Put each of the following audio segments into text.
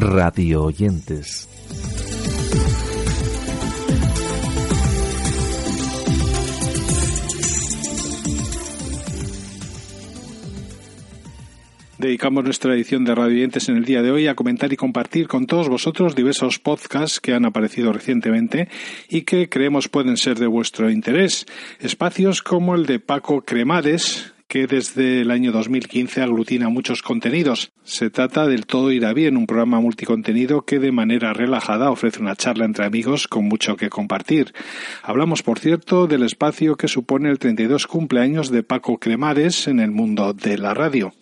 radio oyentes. Dedicamos nuestra edición de Radio Oyentes en el día de hoy a comentar y compartir con todos vosotros diversos podcasts que han aparecido recientemente y que creemos pueden ser de vuestro interés. Espacios como el de Paco Cremades, que desde el año 2015 aglutina muchos contenidos. Se trata del Todo irá bien, un programa multicontenido que de manera relajada ofrece una charla entre amigos con mucho que compartir. Hablamos, por cierto, del espacio que supone el 32 cumpleaños de Paco Cremades en el mundo de la radio.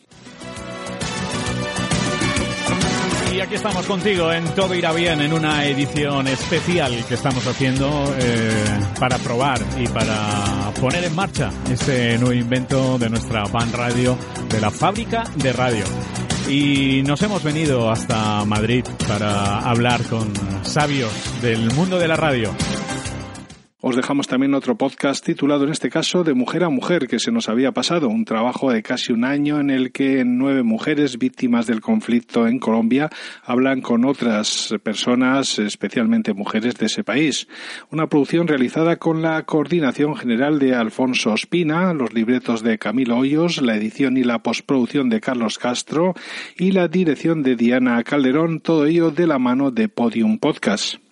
Aquí estamos contigo en Todo Irá Bien, en una edición especial que estamos haciendo eh, para probar y para poner en marcha este nuevo invento de nuestra Van Radio, de la fábrica de radio. Y nos hemos venido hasta Madrid para hablar con sabios del mundo de la radio. Os dejamos también otro podcast titulado en este caso de Mujer a Mujer que se nos había pasado, un trabajo de casi un año en el que nueve mujeres víctimas del conflicto en Colombia hablan con otras personas, especialmente mujeres de ese país. Una producción realizada con la coordinación general de Alfonso Espina, los libretos de Camilo Hoyos, la edición y la postproducción de Carlos Castro y la dirección de Diana Calderón, todo ello de la mano de Podium Podcast.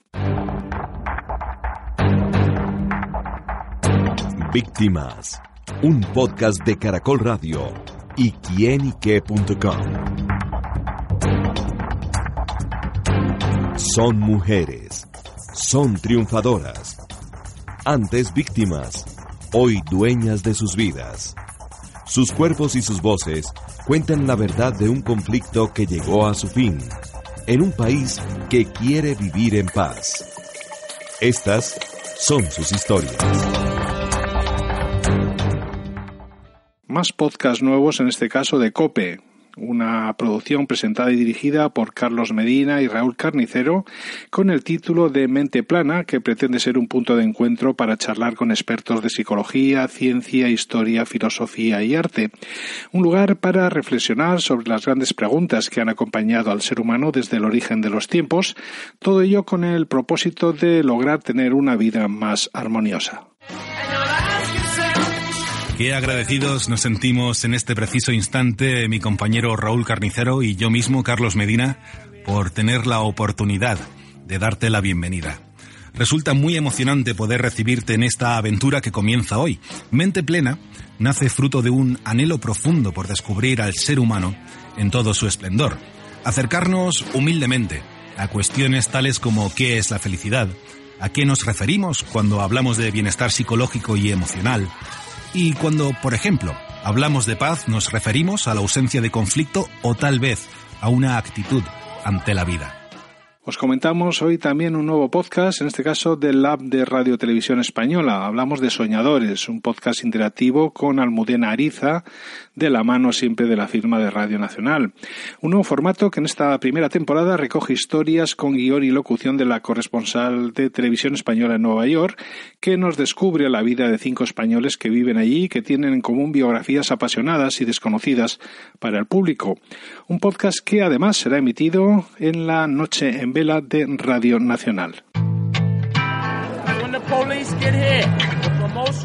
Víctimas, un podcast de Caracol Radio y. Son mujeres, son triunfadoras, antes víctimas, hoy dueñas de sus vidas. Sus cuerpos y sus voces cuentan la verdad de un conflicto que llegó a su fin, en un país que quiere vivir en paz. Estas son sus historias. Más podcasts nuevos, en este caso de Cope, una producción presentada y dirigida por Carlos Medina y Raúl Carnicero, con el título de Mente Plana, que pretende ser un punto de encuentro para charlar con expertos de psicología, ciencia, historia, filosofía y arte. Un lugar para reflexionar sobre las grandes preguntas que han acompañado al ser humano desde el origen de los tiempos, todo ello con el propósito de lograr tener una vida más armoniosa. Qué agradecidos nos sentimos en este preciso instante mi compañero Raúl Carnicero y yo mismo, Carlos Medina, por tener la oportunidad de darte la bienvenida. Resulta muy emocionante poder recibirte en esta aventura que comienza hoy. Mente Plena nace fruto de un anhelo profundo por descubrir al ser humano en todo su esplendor. Acercarnos humildemente a cuestiones tales como qué es la felicidad, a qué nos referimos cuando hablamos de bienestar psicológico y emocional, y cuando, por ejemplo, hablamos de paz, nos referimos a la ausencia de conflicto o tal vez a una actitud ante la vida. Os comentamos hoy también un nuevo podcast, en este caso del Lab de Radio Televisión Española. Hablamos de Soñadores, un podcast interactivo con Almudena Ariza, de la mano siempre de la firma de Radio Nacional. Un nuevo formato que en esta primera temporada recoge historias con guion y locución de la corresponsal de Televisión Española en Nueva York, que nos descubre la vida de cinco españoles que viven allí y que tienen en común biografías apasionadas y desconocidas para el público. Un podcast que además será emitido en la noche en vela de Radio Nacional.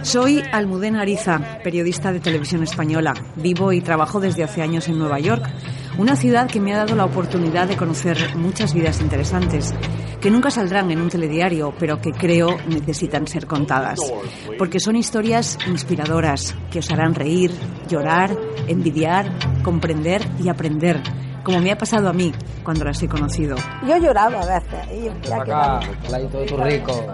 Soy Almudena Ariza, periodista de televisión española. Vivo y trabajo desde hace años en Nueva York, una ciudad que me ha dado la oportunidad de conocer muchas vidas interesantes, que nunca saldrán en un telediario, pero que creo necesitan ser contadas, porque son historias inspiradoras que os harán reír, llorar, envidiar, comprender y aprender como me ha pasado a mí cuando las he conocido. Yo lloraba a veces. Y ya que rico.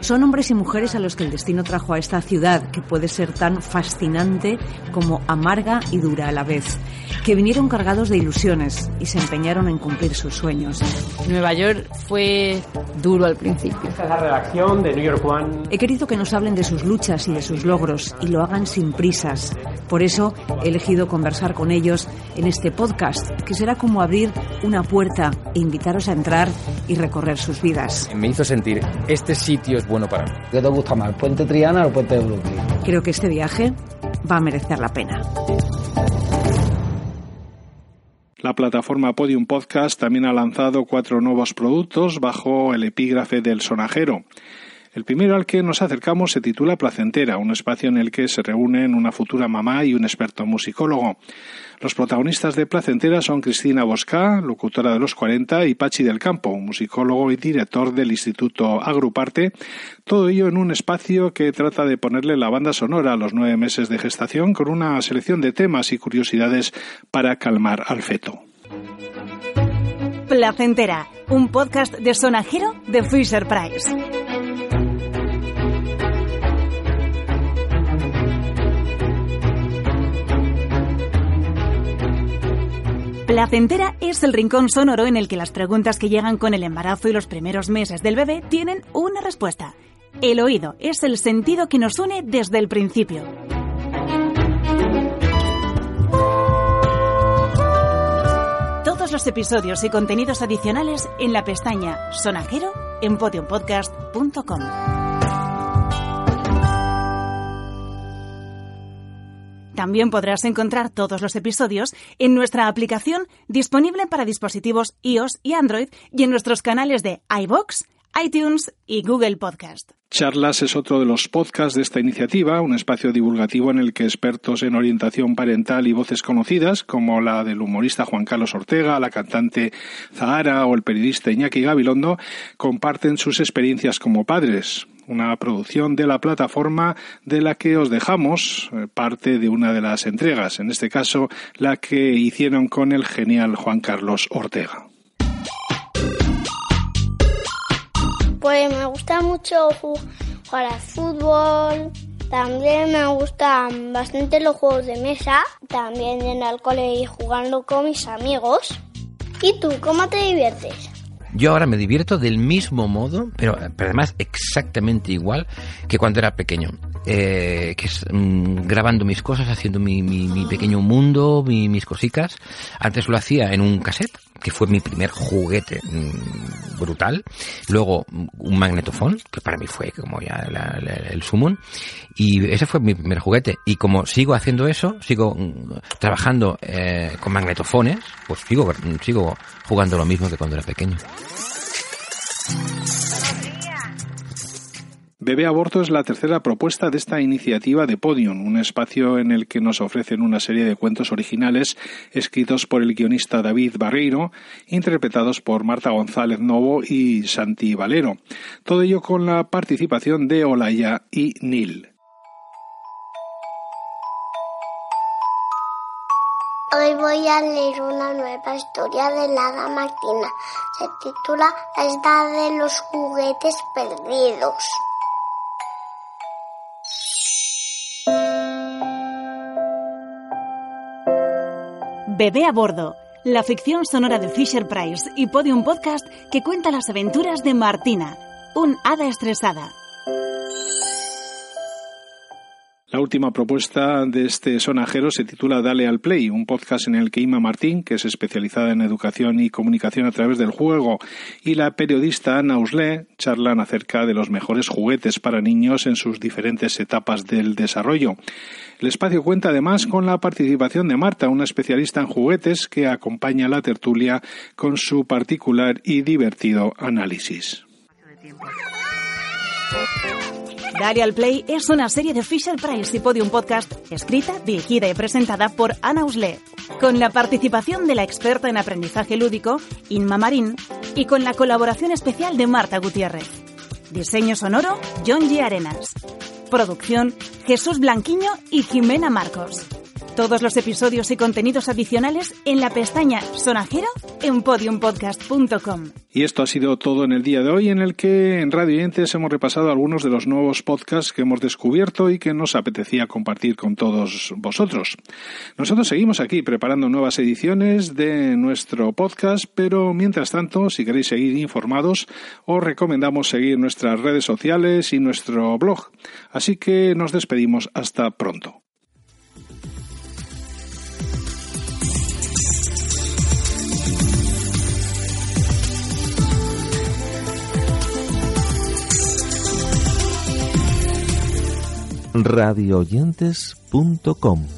Son hombres y mujeres a los que el destino trajo a esta ciudad, que puede ser tan fascinante como amarga y dura a la vez, que vinieron cargados de ilusiones y se empeñaron en cumplir sus sueños. Nueva York fue duro al principio. Esta es la redacción de New York One. He querido que nos hablen de sus luchas y de sus logros y lo hagan sin prisas. Por eso he elegido conversar con ellos en este podcast, que será como abrir una puerta e invitaros a entrar y recorrer sus vidas. Me hizo sentir, este sitio bueno para mí. ¿Qué te gusta más, el puente Triana o el puente de Brooklyn? Creo que este viaje va a merecer la pena. La plataforma Podium Podcast también ha lanzado cuatro nuevos productos bajo el epígrafe del sonajero. El primero al que nos acercamos se titula Placentera, un espacio en el que se reúnen una futura mamá y un experto musicólogo. Los protagonistas de Placentera son Cristina Bosca, locutora de los 40, y Pachi del Campo, musicólogo y director del Instituto Agruparte, todo ello en un espacio que trata de ponerle la banda sonora a los nueve meses de gestación con una selección de temas y curiosidades para calmar al feto. Placentera, un podcast de sonajero de Fisher Price. Placentera es el rincón sonoro en el que las preguntas que llegan con el embarazo y los primeros meses del bebé tienen una respuesta. El oído es el sentido que nos une desde el principio. Todos los episodios y contenidos adicionales en la pestaña Sonajero en podiumpodcast.com. También podrás encontrar todos los episodios en nuestra aplicación disponible para dispositivos iOS y Android y en nuestros canales de iBox, iTunes y Google Podcast. Charlas es otro de los podcasts de esta iniciativa, un espacio divulgativo en el que expertos en orientación parental y voces conocidas, como la del humorista Juan Carlos Ortega, la cantante Zahara o el periodista Iñaki Gabilondo, comparten sus experiencias como padres una producción de la plataforma de la que os dejamos eh, parte de una de las entregas, en este caso la que hicieron con el genial Juan Carlos Ortega. Pues me gusta mucho jugar al fútbol, también me gustan bastante los juegos de mesa, también en el cole y jugando con mis amigos. ¿Y tú, cómo te diviertes? Yo ahora me divierto del mismo modo, pero, pero además exactamente igual que cuando era pequeño. Eh, que es mm, grabando mis cosas, haciendo mi, mi, pequeño mundo, mis cositas. Antes lo hacía en un cassette, que fue mi primer juguete mm, brutal. Luego un magnetofón, que para mí fue como ya el sumón. Y ese fue mi primer juguete. Y como sigo haciendo eso, sigo mm, trabajando eh, con magnetofones, pues sigo, sigo jugando lo mismo que cuando era pequeño. Bebé Aborto es la tercera propuesta de esta iniciativa de Podium, un espacio en el que nos ofrecen una serie de cuentos originales escritos por el guionista David Barreiro, interpretados por Marta González Novo y Santi Valero. Todo ello con la participación de Olaya y Nil. Hoy voy a leer una nueva historia de la Martina. Se titula La edad de los juguetes perdidos. Bebé a bordo, la ficción sonora de Fisher Price y Podium Podcast que cuenta las aventuras de Martina, un hada estresada. La última propuesta de este sonajero se titula Dale al Play, un podcast en el que Ima Martín, que es especializada en educación y comunicación a través del juego, y la periodista Ana Usle charlan acerca de los mejores juguetes para niños en sus diferentes etapas del desarrollo. El espacio cuenta además con la participación de Marta, una especialista en juguetes que acompaña la tertulia con su particular y divertido análisis. Al Play es una serie de Fisher Price y Podium Podcast escrita, dirigida y presentada por Ana Usle, con la participación de la experta en aprendizaje lúdico, Inma Marín, y con la colaboración especial de Marta Gutiérrez. Diseño sonoro, John G. Arenas. Producción, Jesús Blanquiño y Jimena Marcos. Todos los episodios y contenidos adicionales en la pestaña Sonajero en podiumpodcast.com. Y esto ha sido todo en el día de hoy, en el que en Radio Yentes hemos repasado algunos de los nuevos podcasts que hemos descubierto y que nos apetecía compartir con todos vosotros. Nosotros seguimos aquí preparando nuevas ediciones de nuestro podcast, pero mientras tanto, si queréis seguir informados, os recomendamos seguir nuestras redes sociales y nuestro blog. Así que nos despedimos hasta pronto. radioyentes.com